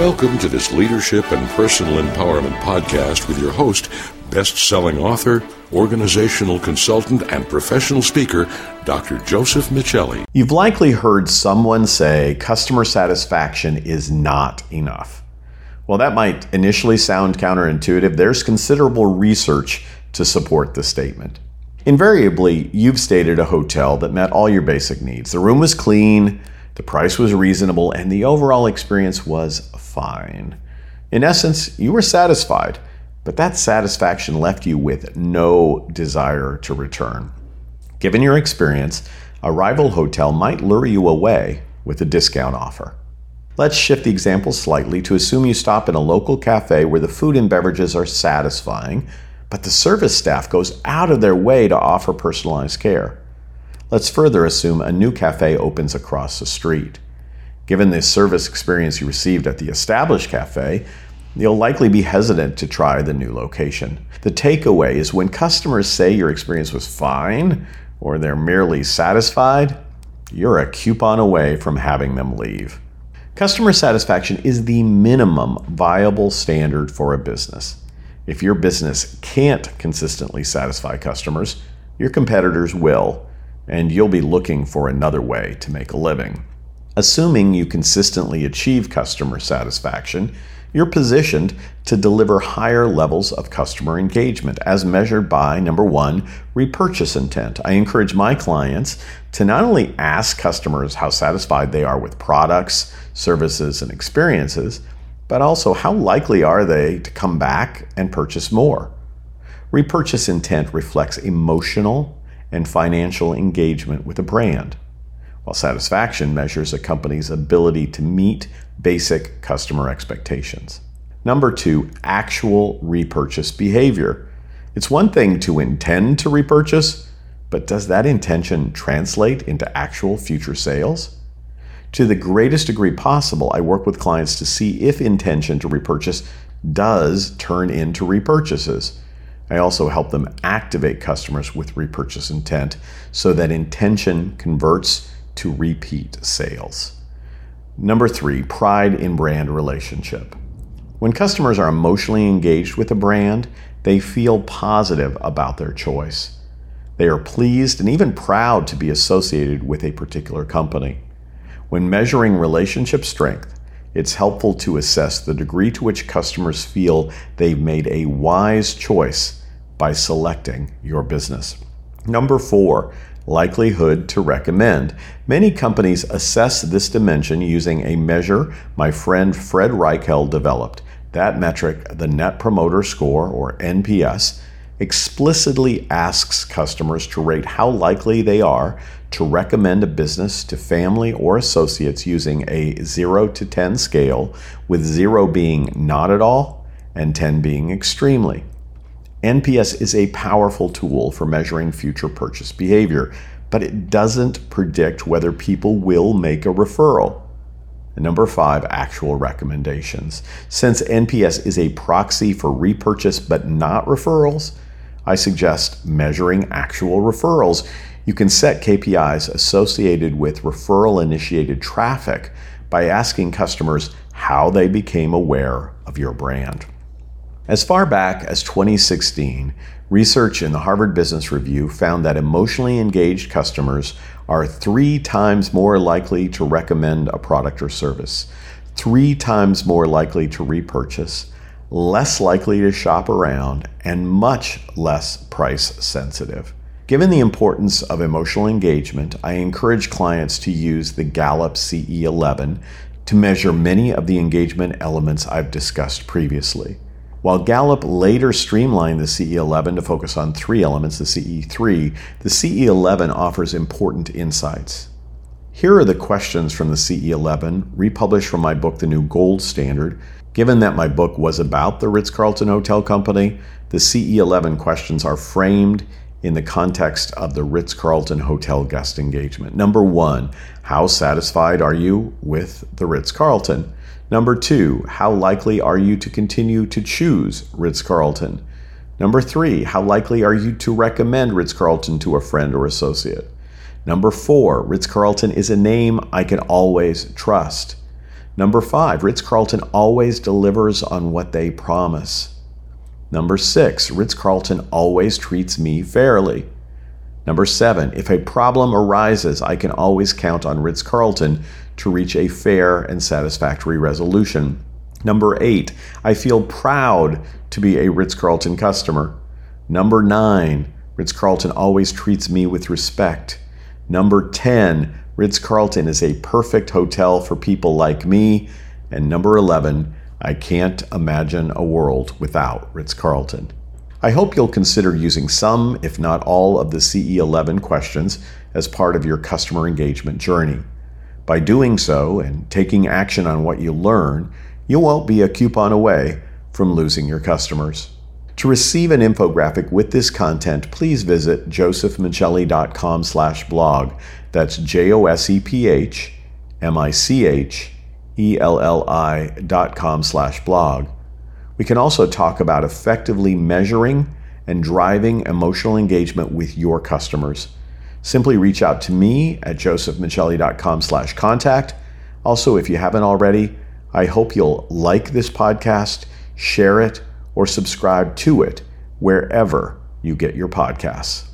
Welcome to this leadership and personal empowerment podcast with your host, best selling author, organizational consultant, and professional speaker, Dr. Joseph Michelli. You've likely heard someone say customer satisfaction is not enough. While that might initially sound counterintuitive, there's considerable research to support the statement. Invariably, you've stayed at a hotel that met all your basic needs. The room was clean, the price was reasonable, and the overall experience was fine. In essence, you were satisfied, but that satisfaction left you with no desire to return. Given your experience, a rival hotel might lure you away with a discount offer. Let's shift the example slightly to assume you stop in a local cafe where the food and beverages are satisfying, but the service staff goes out of their way to offer personalized care. Let's further assume a new cafe opens across the street. Given the service experience you received at the established cafe, you'll likely be hesitant to try the new location. The takeaway is when customers say your experience was fine or they're merely satisfied, you're a coupon away from having them leave. Customer satisfaction is the minimum viable standard for a business. If your business can't consistently satisfy customers, your competitors will and you'll be looking for another way to make a living. Assuming you consistently achieve customer satisfaction, you're positioned to deliver higher levels of customer engagement as measured by number one, repurchase intent. I encourage my clients to not only ask customers how satisfied they are with products, services, and experiences, but also how likely are they to come back and purchase more. Repurchase intent reflects emotional and financial engagement with a brand, while satisfaction measures a company's ability to meet basic customer expectations. Number two, actual repurchase behavior. It's one thing to intend to repurchase, but does that intention translate into actual future sales? To the greatest degree possible, I work with clients to see if intention to repurchase does turn into repurchases. I also help them activate customers with repurchase intent so that intention converts to repeat sales. Number three, pride in brand relationship. When customers are emotionally engaged with a brand, they feel positive about their choice. They are pleased and even proud to be associated with a particular company. When measuring relationship strength, it's helpful to assess the degree to which customers feel they've made a wise choice by selecting your business. Number four, likelihood to recommend. Many companies assess this dimension using a measure my friend Fred Reichheld developed. That metric, the Net Promoter Score, or NPS, explicitly asks customers to rate how likely they are to recommend a business to family or associates using a 0 to 10 scale, with 0 being not at all and 10 being extremely. NPS is a powerful tool for measuring future purchase behavior, but it doesn't predict whether people will make a referral. And number five, actual recommendations. Since NPS is a proxy for repurchase but not referrals, I suggest measuring actual referrals. You can set KPIs associated with referral initiated traffic by asking customers how they became aware of your brand. As far back as 2016, research in the Harvard Business Review found that emotionally engaged customers are three times more likely to recommend a product or service, three times more likely to repurchase, less likely to shop around, and much less price sensitive. Given the importance of emotional engagement, I encourage clients to use the Gallup CE11 to measure many of the engagement elements I've discussed previously. While Gallup later streamlined the CE11 to focus on three elements, the CE3, the CE11 offers important insights. Here are the questions from the CE11, republished from my book, The New Gold Standard. Given that my book was about the Ritz Carlton Hotel Company, the CE11 questions are framed in the context of the Ritz Carlton Hotel guest engagement. Number one, how satisfied are you with the Ritz Carlton? Number two, how likely are you to continue to choose Ritz Carlton? Number three, how likely are you to recommend Ritz Carlton to a friend or associate? Number four, Ritz Carlton is a name I can always trust. Number five, Ritz Carlton always delivers on what they promise. Number six, Ritz Carlton always treats me fairly. Number seven, if a problem arises, I can always count on Ritz Carlton to reach a fair and satisfactory resolution. Number eight, I feel proud to be a Ritz Carlton customer. Number nine, Ritz Carlton always treats me with respect. Number 10, Ritz Carlton is a perfect hotel for people like me. And number 11, I can't imagine a world without Ritz Carlton. I hope you'll consider using some, if not all, of the CE11 questions as part of your customer engagement journey. By doing so and taking action on what you learn, you won't be a coupon away from losing your customers. To receive an infographic with this content, please visit josephmichelli.com slash blog. That's J-O-S-E-P-H-M-I-C-H-E-L-L-I dot com slash blog. We can also talk about effectively measuring and driving emotional engagement with your customers. Simply reach out to me at josephmichelli.com slash contact. Also, if you haven't already, I hope you'll like this podcast, share it, or subscribe to it wherever you get your podcasts.